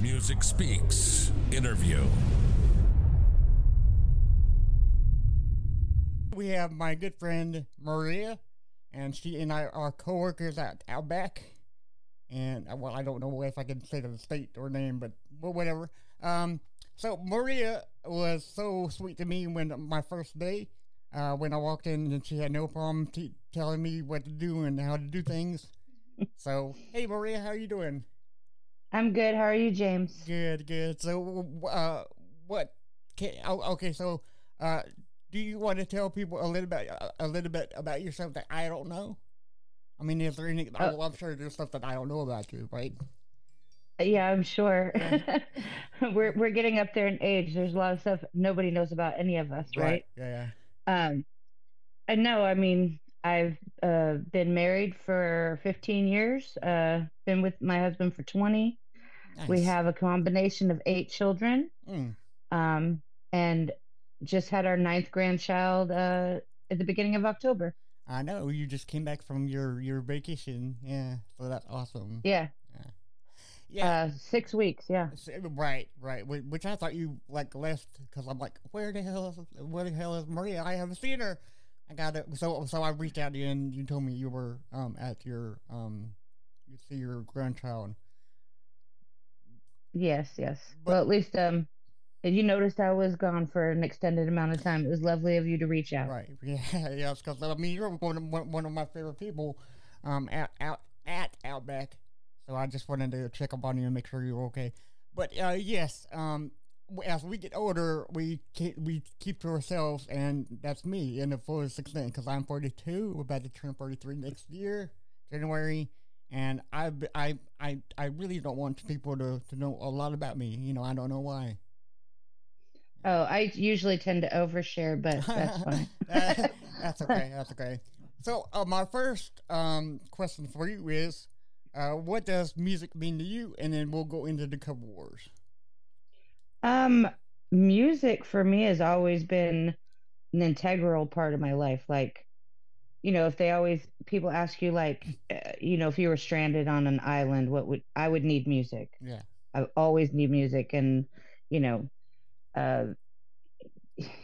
Music Speaks interview. We have my good friend Maria, and she and I are co-workers at Outback. And uh, well, I don't know if I can say the state or name, but well, whatever. Um, so Maria was so sweet to me when my first day, uh, when I walked in, and she had no problem t- telling me what to do and how to do things. so hey, Maria, how you doing? I'm good. How are you, James? Good, good. So, uh, what? Can, oh, okay, so, uh, do you want to tell people a little bit, a little bit about yourself that I don't know? I mean, is there any? Uh, well, I'm sure there's stuff that I don't know about you, right? Yeah, I'm sure. We're we're getting up there in age. There's a lot of stuff nobody knows about any of us, right? Yeah, yeah, Um, I know. I mean, I've uh, been married for 15 years. Uh, been with my husband for 20. Yeah. We have a combination of eight children. Mm, Um, and just had our ninth grandchild uh, at the beginning of October. I know you just came back from your your vacation. Yeah, so that's awesome. Yeah, Yeah. uh, six weeks. Yeah. Right, right. Which I thought you like left because I'm like, where the hell is where the hell is Maria? I haven't seen her. I got it. So so I reached out to you and you told me you were um at your um you see your grandchild. Yes, yes. But- well, at least um, if you noticed I was gone for an extended amount of time. It was lovely of you to reach out. Right. Yeah. Yes. Because I mean you're one of, one of my favorite people um at out at Outback. So I just wanted to check up on you and make sure you're okay. But uh, yes, um, as we get older, we ke- we keep to ourselves, and that's me in the fullest extent. Because I'm 42, we're about to turn 43 next year, January, and I, I, I, I really don't want people to to know a lot about me. You know, I don't know why. Oh, I usually tend to overshare, but that's fine. That- that's okay. That's okay. So, uh, my first um, question for you is, uh, what does music mean to you? And then we'll go into the cover wars. Um, music for me has always been an integral part of my life. Like, you know, if they always people ask you like, uh, you know, if you were stranded on an island, what would I would need music. Yeah. I always need music, and you know, uh,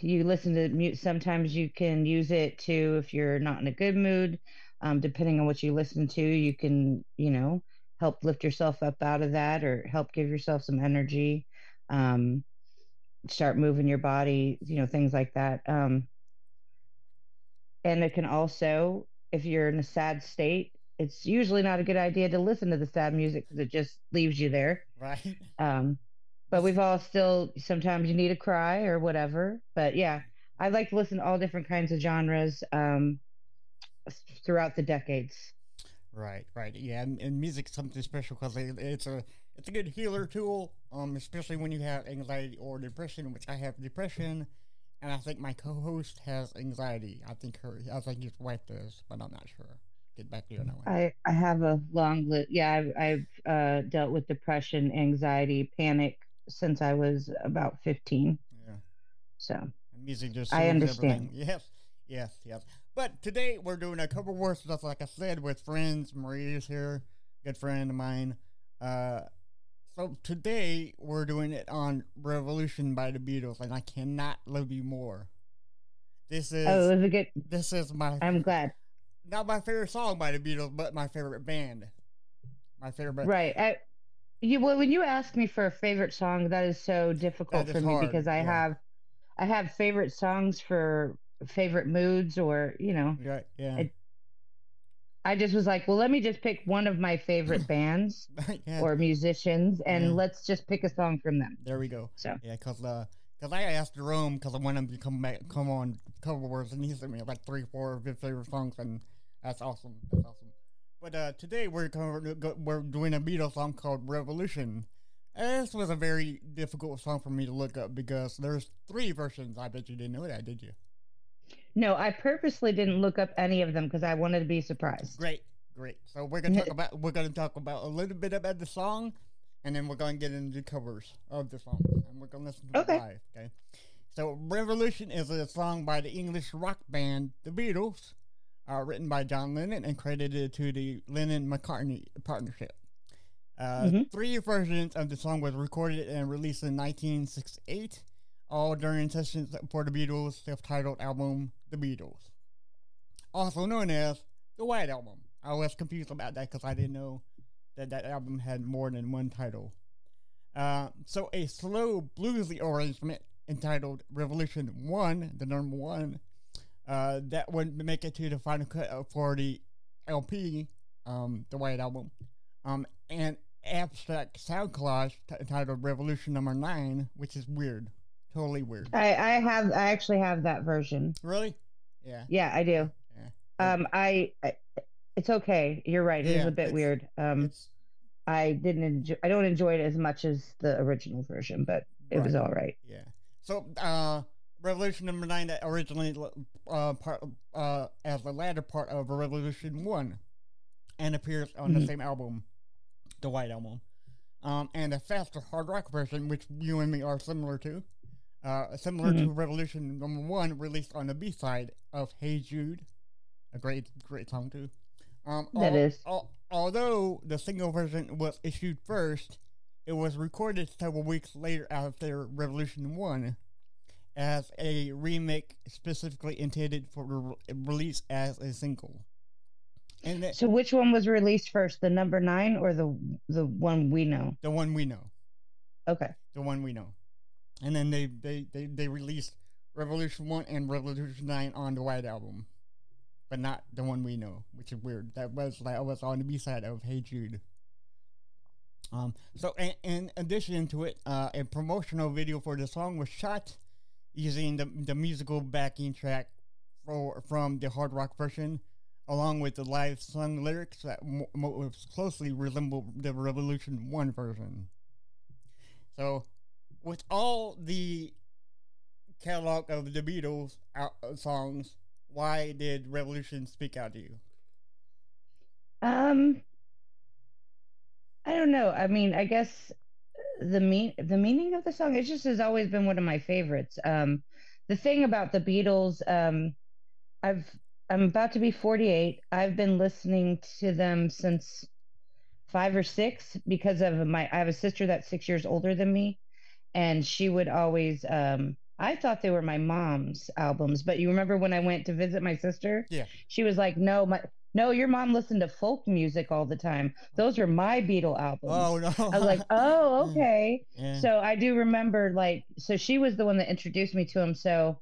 you listen to mute. Sometimes you can use it to if you're not in a good mood. Um, depending on what you listen to, you can, you know, help lift yourself up out of that, or help give yourself some energy. Um, start moving your body, you know, things like that. Um, and it can also, if you're in a sad state, it's usually not a good idea to listen to the sad music because it just leaves you there. Right. Um, but we've all still sometimes you need a cry or whatever. But yeah, I like to listen to all different kinds of genres um, throughout the decades. Right. Right. Yeah. And, and music's something special because it, it's a it's a good healer tool. Um, especially when you have anxiety or depression, which I have depression, and I think my co-host has anxiety. I think her. I think his wife does, but I'm not sure. Get back to you on that one. I, I have a long list. Yeah, I've, I've uh, dealt with depression, anxiety, panic since I was about 15. yeah. So And music just I understand. everything. Yes, yes, yes. But today we're doing a couple more stuff, like I said, with friends. Maria's here, good friend of mine. Uh, so today we're doing it on "Revolution" by the Beatles, and I cannot love you more. This oh, is oh, it was a good. this is my I'm glad. not my favorite song by the Beatles, but my favorite band. My favorite band. Right. I, you well, when you ask me for a favorite song, that is so difficult for me hard, because I yeah. have, I have favorite songs for favorite moods or you know. Right. Yeah. I- I just was like, well, let me just pick one of my favorite bands yeah. or musicians, and Yeah. let's just pick a song from them. There we go. So Yeah, cause uh, cause I asked Jerome because I want him to come back, come on cover wars, and he sent me like three, four of his favorite songs, and that's awesome. That's awesome. But uh, today we're cover- we're doing a Beatles song called Revolution. This was a very difficult song for me to look up because there's three versions. I bet you didn't know that, did you? No, I purposely didn't look up any of them because I wanted to be surprised. Great, great. So we're gonna talk about we're gonna talk about a little bit about the song, and then we're gonna get into the covers of the song, and we're gonna listen to Okay. it live. Okay. So Revolution is a song by the English rock band The Beatles, uh, written by John Lennon and credited to the Lennon McCartney partnership. Uh, Mhm. Three versions of the song was recorded and released in 1968, all during sessions for the Beatles' self-titled album The Beatles, also known as the White Album. I was confused about that because I didn't know that that album had more than one title. Uh, so a slow bluesy arrangement entitled Revolution One, the number one, uh, that would make it to the final cut for the LP, um, the White Album, um, and abstract sound collage t- entitled Revolution Number Nine, which is weird, totally weird. I, I have I actually have that version. Really? Yeah. Yeah, I do. Yeah. Um, I, I it's okay. You're right. It is Yeah, a bit weird. Um, I didn't enjoy. I don't enjoy it as much as the original version, but it was all right. Yeah. So, uh, Revolution number nine that originally uh, part uh, as the latter part of Revolution one, and appears on the Mhm. same album, the White Album, um, and a faster hard rock version, which you and me are similar to, uh, similar to Revolution number one, released on the B side of Hey Jude, a great great song too. Um, That al- is. al- although the single version was issued first, it was recorded several weeks later after Revolution 1 as a remake specifically intended for re- release as a single. And So which one was released first, the number nine or the the one we know? the one we know. Okay. The one we know. And then they, they, they, they released Revolution 1 and Revolution 9 on the White Album. But not the one we know, which is weird. That was that was on the B side of Hey Jude. Um, so in, in addition to it, uh, a promotional video for the song was shot using the, the musical backing track for, from the hard rock version, along with the live sung lyrics that most closely resemble the Revolution 1 version. So, with all the catalog of the Beatles out, uh, songs, why did Revolution speak out to you? Um, I don't know. I mean, I guess the mean the meaning of the song it just has always been one of my favorites. Um, the thing about the Beatles, um, I've I'm about to be 48. I've been listening to them since five or six because of my I have a sister that's six years older than me, and she would always um. I thought they were my mom's albums, but you remember when I went to visit my sister? Yeah. She was like, "No, my no, your mom listened to folk music all the time. Those are my Beatle albums. Oh no! I was like, oh, okay. yeah. So I do remember, like, so she was the one that introduced me to him. So,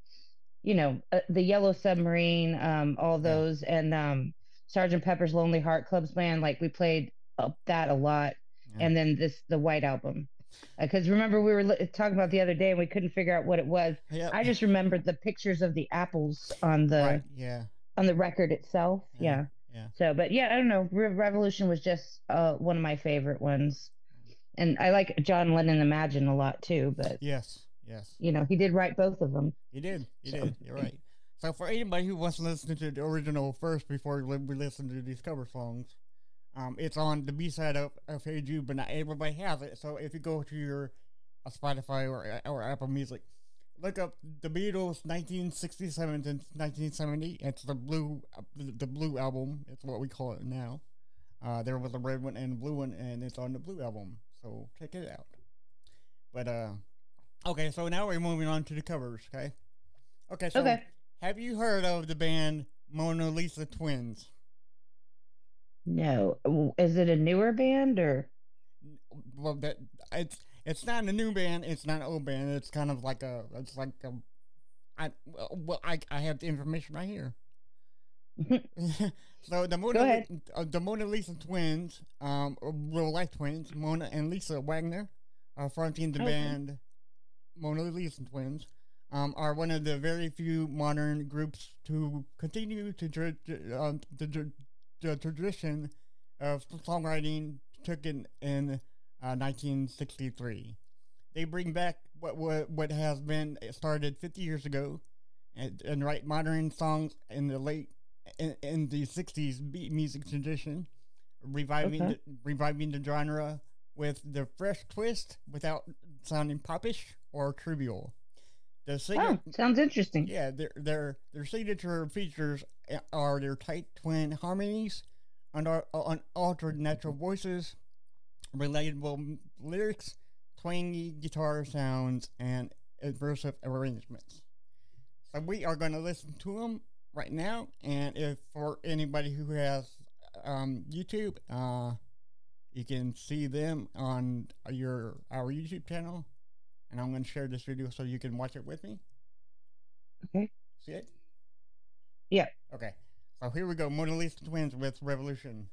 you know, uh, the Yellow Submarine, um, all those, and um, Sergeant Pepper's Lonely Heart Clubs Band. Like, we played uh, that a lot. Yeah. And then this, the White Album. Because remember, we were li- talking about the other day and we couldn't figure out what it was. Yep. I just remembered the pictures of the apples on the right. Yeah. on the record itself. Yeah, Yeah. So, but yeah, I don't know. Re- Revolution was just uh, one of my favorite ones, and I like John Lennon Imagine a lot too. But Yes. Yes. you know, he did write both of them. He did. He So- did. You're right. So for anybody who wants to listen to the original first before we listen to these cover songs, um, it's on the B side of, of Hey Jude, but not everybody has it. So if you go to your uh, Spotify or or Apple Music, look up the Beatles 1967 to 1970. It's the blue uh, the the blue album. It's what we call it now. Uh, there was a red one and a blue one, and it's on the blue album. So check it out. But uh, okay. So now we're moving on to the covers. Okay. Okay. So Okay. have you heard of the band Mona Lisa Twins? No, is it a newer band or? Well, that it's it's not a new band. It's not an old band. It's kind of like a. It's like a. I well, I I have the information right here. so the Mona. Uh, the Mona Lisa twins, um, real life twins, Mona and Lisa Wagner, are fronting the Okay. band Mona Lisa twins. Um, are one of the very few modern groups to continue to uh, the, the, tradition of songwriting taken in uh, 1963. They bring back what, what what has been started 50 years ago, and, and write modern songs in the late in, in the 60s beat music tradition, reviving Okay. the, reviving the genre with the fresh twist without sounding popish or trivial. The singer, Oh, sounds interesting. yeah, their their their signature features are their tight twin harmonies, and under, unaltered natural voices, relatable lyrics, twangy guitar sounds, and immersive arrangements. So we are going to listen to them right now, and if for anybody who has um, YouTube, uh, you can see them on your our YouTube channel, and I'm going to share this video so you can watch it with me. Okay. See it? Yeah. Okay. So here we go. Mona Lisa Twins with Revolution.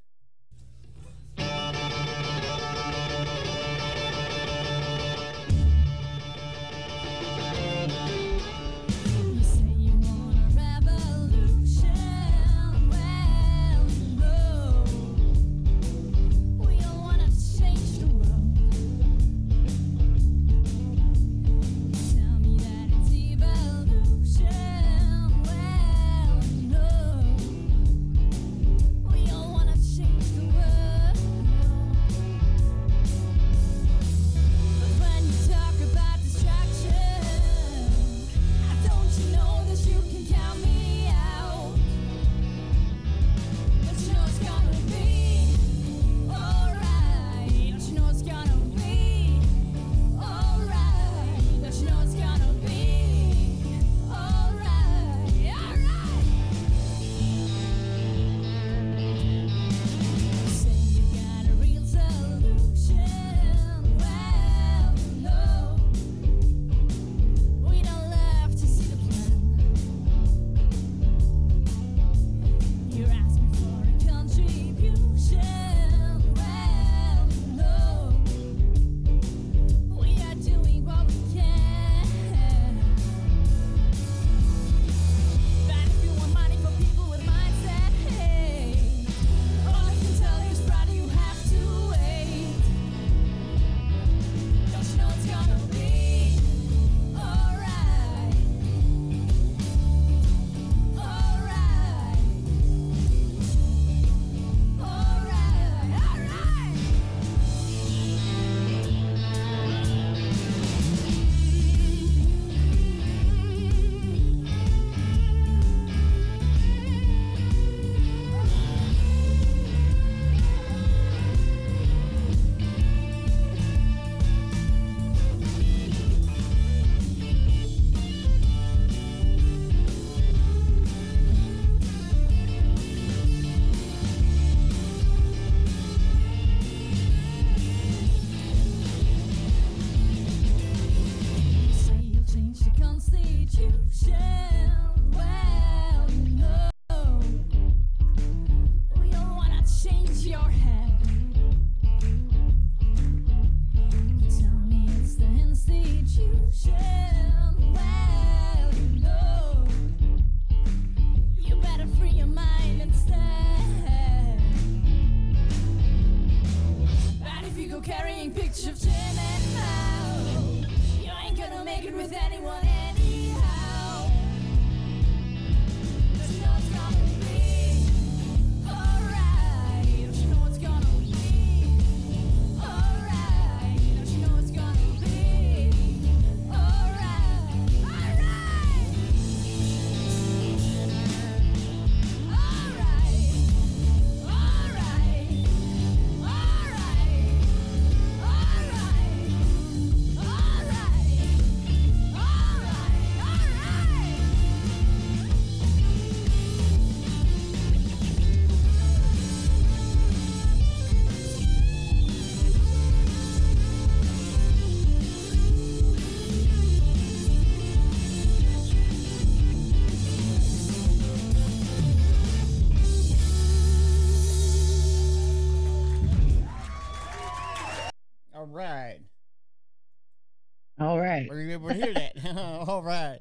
To hear that? All right.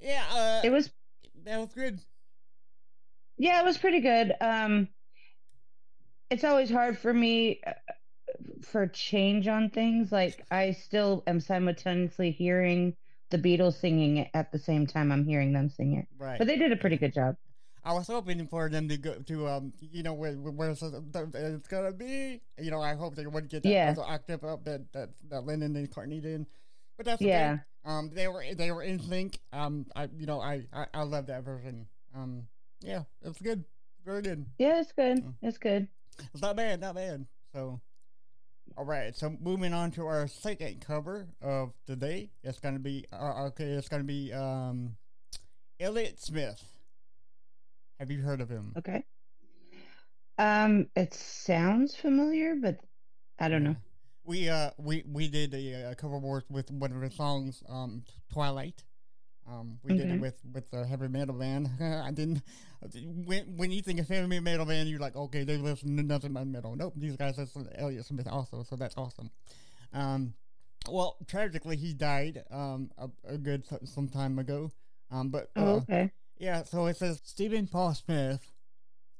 Yeah, uh, It was that was good. yeah, it was pretty good. Um it's always hard for me uh, for change on things. Like I still am simultaneously hearing the Beatles singing it at the same time I'm hearing them sing it. Right. But they did a pretty good job. I was hoping for them to go to um you know where where it's, gonna be you know I hope they would get that Yeah. octave up that that that Lennon and McCartney did, but that's Yeah. okay. Um, they were they were in sync. Um, I you know I I, I love that version. Um, yeah, it's good, very good. Yeah, it's good. Mm. It's good. It's not bad, not bad. So, all right. So moving on to our second cover of the day. It's gonna be uh, okay. It's gonna be um, Elliott Smith. Have you heard of him? Okay. Um, it sounds familiar, but I don't know. We uh we we did a, uh cover work with one of the songs um Twilight. Um, we did it with with the heavy metal band. I didn't. When when you think of heavy metal band, you're like, okay, they listen to nothing but metal. Nope, these guys listen to Elliott Smith also, so that's awesome. Um, well, tragically, he died um a, a good some time ago. Um, but uh, Oh, okay. yeah, so it says Stephen Paul Smith,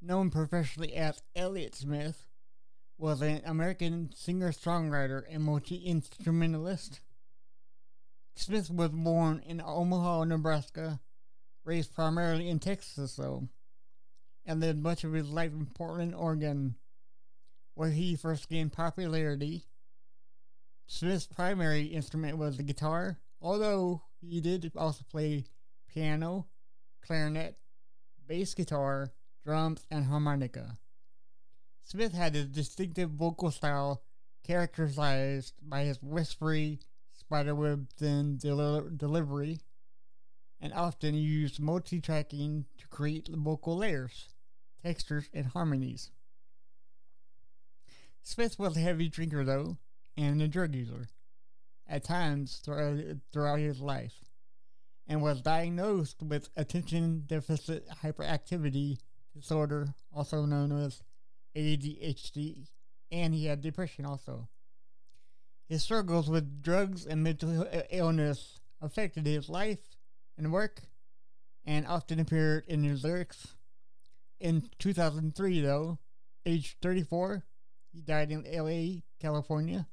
known professionally as Elliott Smith, was an American singer songwriter and multi instrumentalist. Smith was born in Omaha, Nebraska, raised primarily in Texas, though, and lived much of his life in Portland, Oregon, where he first gained popularity. Smith's primary instrument was the guitar, although he did also play piano, clarinet, bass guitar, drums, and harmonica. Smith had a distinctive vocal style characterized by his whispery, spiderweb thin del- delivery, and often used multi tracking to create vocal layers, textures, and harmonies. Smith was a heavy drinker, though, and a drug user, at times throughout his life and was diagnosed with attention deficit hyperactivity disorder, also known as ADHD, and he had depression also. His struggles with drugs and mental uh, illness affected his life and work and often appeared in his lyrics. In 2003, though, age 34, he died in LA, California,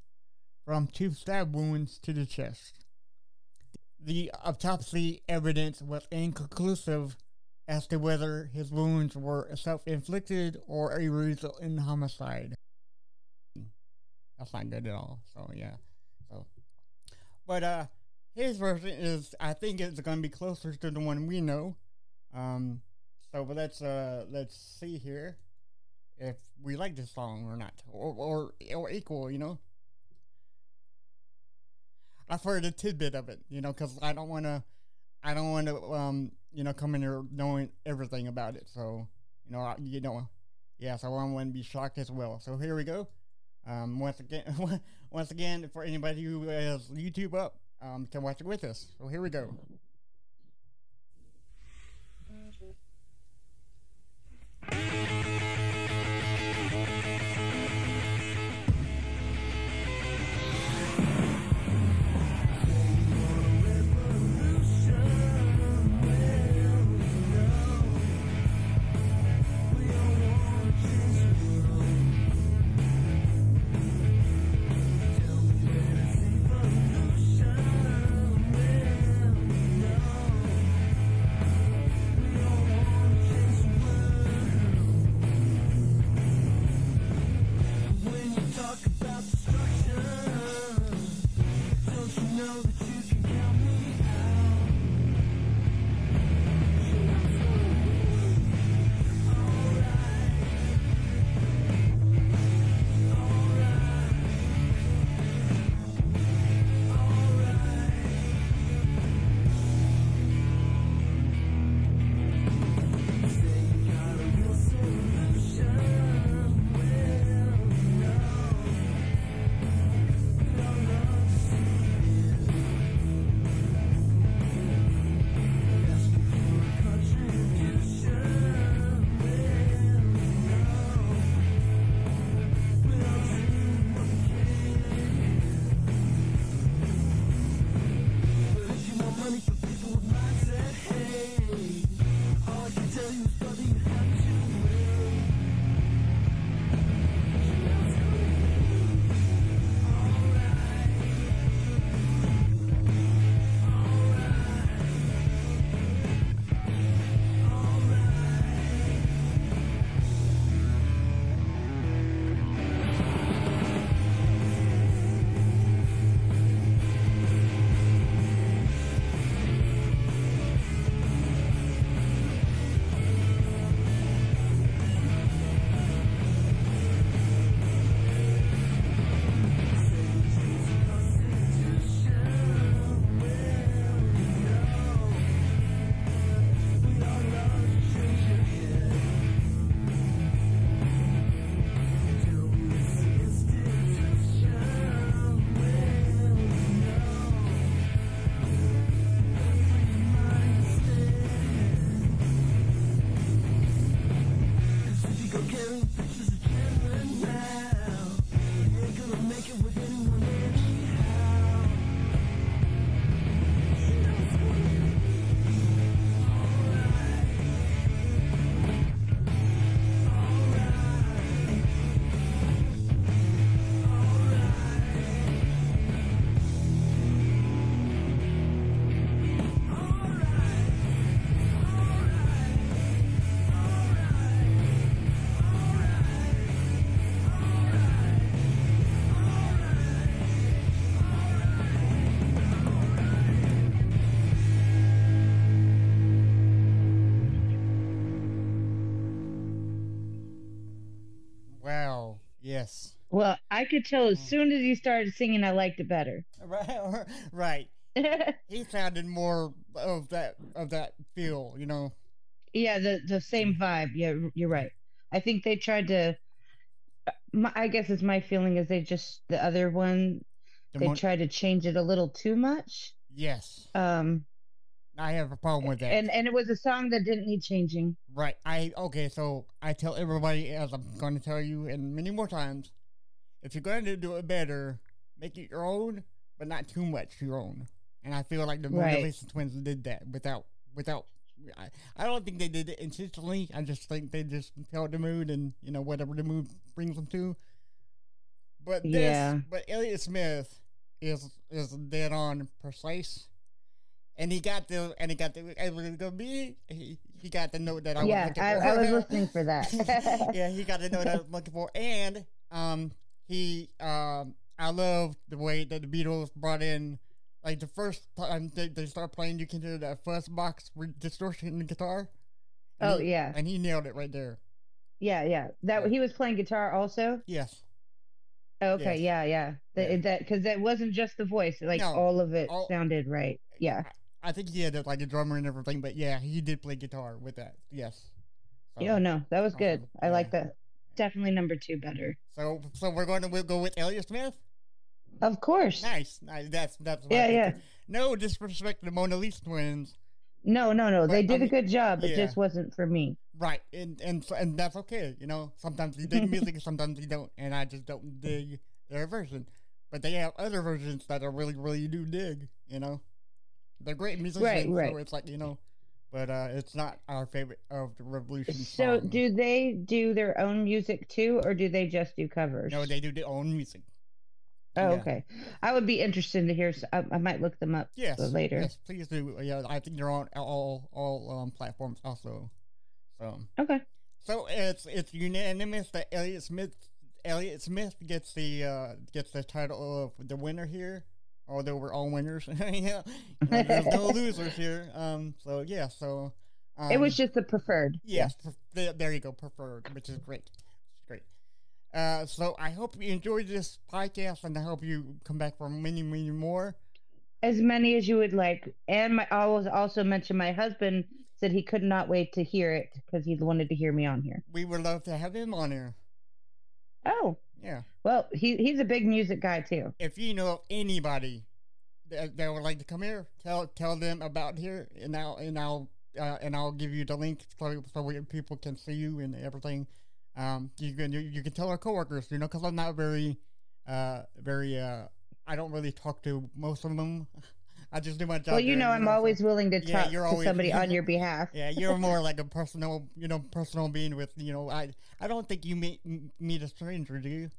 from two stab wounds to the chest. The autopsy evidence was inconclusive as to whether his wounds were self inflicted or a result in homicide. That's not good at all. So yeah. So but uh his version is I think it's gonna be closer to the one we know. Um so but let's uh let's see here if we like this song or not. Or or, or equal, you know. I've heard a tidbit of it, you know, because I don't want to, I don't want to, um, you know, coming here knowing everything about it. So, you know, I, you know, yeah. So I to be shocked as well. So here we go. Um, once again, once again, for anybody who has YouTube up, um, can watch it with us. So here we go. Yes. Well, I could tell as Mm. soon as he started singing, I liked it better. Right. Right. He sounded more of that of that feel, you know. yeah, the the same vibe. Yeah, you're right. I think they tried to. uh, My, I guess it's my feeling is they just the other one The they mon- tried to change it a little too much. yes. Um, I have a problem with that. and and it was a song that didn't need changing. Right. I okay. So I tell everybody, as I'm going to tell you, and many more times, if you're going to do it better, make it your own, but not too much your own. And I feel like the Right. Lisa twins did that without without. I, I don't think they did it intentionally. I just think they just felt the mood and you know whatever the mood brings them to. But this, Yeah. but Elliott Smith is is dead on precise. And he got the and he got the it was gonna be he, he got the note that I yeah, was looking I, for. I was listening for that. yeah, he got the note I was looking for, and um, he um, I love the way that the Beatles brought in like the first time they, they start playing, you can hear that fuzz box re- distortion in the guitar. Oh, he- yeah. and he nailed it right there. yeah, yeah. That he was playing guitar also. Yes, Okay, Yes. yeah, yeah. That Yeah. that because that wasn't just the voice. Like No, all of it all- sounded right. Yeah. I think he had like a drummer and everything, but yeah, he did play guitar with that. Yes. So- Oh no, that was good. awesome. I like that. Definitely number two better. So, so we're going to we'll go with Elliott Smith. Of course. Nice, nice. That's that's. Yeah, yeah. No disrespect to the Mona Lisa twins. No, no, no. They But, I did a good job. yeah. It just wasn't for me. Right, and and and that's okay. You know, sometimes you dig music, sometimes you don't, and I just don't dig their version. But they have other versions that I really, really do dig. You know, they're great musicians. right. So it's like you know, but uh, it's not our favorite of the Revolution. So songs. do they do their own music too, or do they just do covers? no, they do their own music. Oh, yeah. okay. I would be interested to hear. I might look them up Yes, later. Yes, please do. Yeah, I think they're on all all um, platforms also. So. Okay. So it's it's unanimous that Elliott Smith Elliott Smith gets the uh, gets the title of the winner here. Although we're all winners, yeah, there's no losers here. Um, so yeah, so um, it was just the preferred. yes, pref- there, there you go, preferred, which is great, great. Uh, so I hope you enjoyed this podcast, and I hope you come back for many, many more. As many as you would like. And my I was also mentioned my husband said he could not wait to hear it because he wanted to hear me on here. We would love to have him on here. Oh, Yeah. well, he he's a big music guy too. if you know anybody that, that would like to come here, tell tell them about here, and I'll and I'll uh, and I'll give you the link so so we, people can see you and everything. Um, you can you, you can tell our coworkers, you know, because I'm not very, uh, very uh, I don't really talk to most of them. I just do my job. Well, you know, I'm always willing to Yeah, talk you're to always- somebody on your behalf. Yeah, you're more like a personal, you know, personal being with, you know, I I don't think you meet meet a stranger, do you?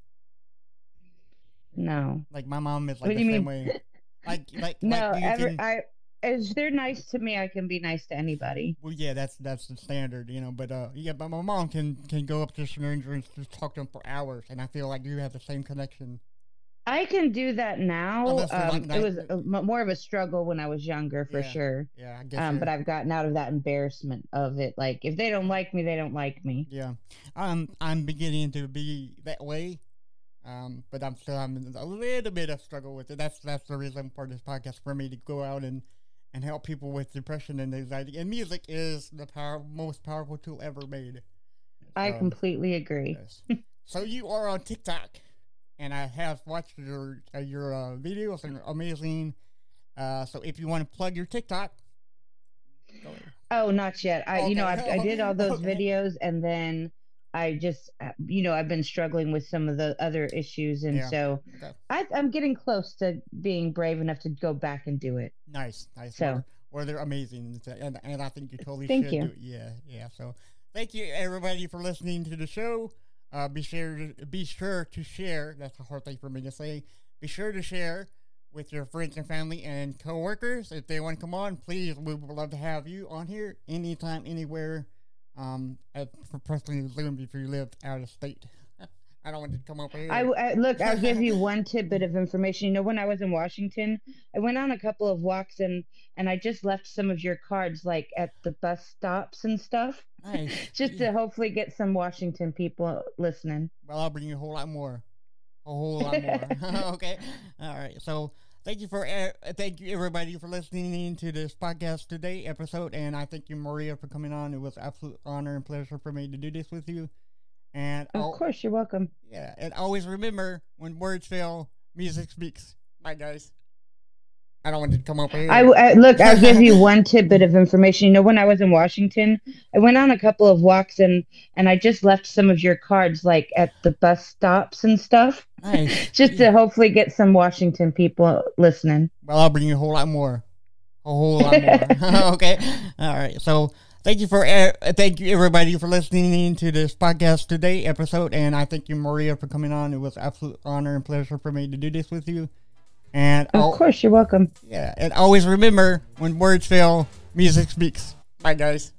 No, Like my mom is like What the same mean? way. Like like no. like Ever, can- I as they're nice to me, I can be nice to anybody. Well, yeah, that's that's the standard, you know. But uh, yeah, but my mom can can go up to strangers and just talk to them for hours, and I feel like you have the same connection. I can do that now. Um, it was a, more of a struggle when I was younger, for Yeah. sure. Yeah, I guess. Um, but I've gotten out of that embarrassment of it. Like, if they don't like me, they don't like me. yeah, I'm I'm beginning to be that way. Um, but I'm still having a little bit of struggle with it. That's that's the reason for this podcast for me to go out and and help people with depression and anxiety. And music is the power most powerful tool ever made. I completely agree. Yes. so you are on TikTok, and I have watched your uh, your uh, videos and they're amazing. Uh, so if you want to plug your TikTok. Oh, not yet. I, you know, I, I did all those Okay. videos, and then I just, uh, you know, I've been struggling with some of the other issues, and Yeah. so Okay. I, I'm getting close to being brave enough to go back and do it. nice, nice. So- Or, or they're amazing, and and I think you totally Thank should you. do it. Yeah, yeah. So thank you everybody for listening to the show. Uh, be sure to, be sure to share. That's a hard thing for me to say. Be sure to share with your friends and family and coworkers. If they want to come on, please, we would love to have you on here anytime, anywhere. Um, personally Zoom if you live out of state. I don't want to come over here. I, I look. I'll give you one tidbit of information. You know, when I was in Washington, I went on a couple of walks, and and I just left some of your cards like at the bus stops and stuff. Nice. Just to hopefully get some Washington people listening. Well, I'll bring you a whole lot more. A whole lot more. okay. All right. So thank you for uh, thank you everybody for listening to this podcast today episode, and I thank you Maria for coming on. It was absolute honor and pleasure for me to do this with you. And Of course, you're welcome. yeah, and always remember when words fail, music speaks. Bye, guys. I don't want to come up here. I, I look. I'll give you one tidbit of information. You know, when I was in Washington, I went on a couple of walks and and I just left some of your cards like at the bus stops and stuff, nice. just to hopefully get some Washington people listening. Well, I'll bring you a whole lot more. A whole lot more. okay. All right. So thank you for uh, thank you everybody for listening to this podcast today episode, and I thank you Maria for coming on. It was absolute honor and pleasure for me to do this with you. And Of course, you're welcome. yeah, and always remember when words fail, music speaks. Bye, guys.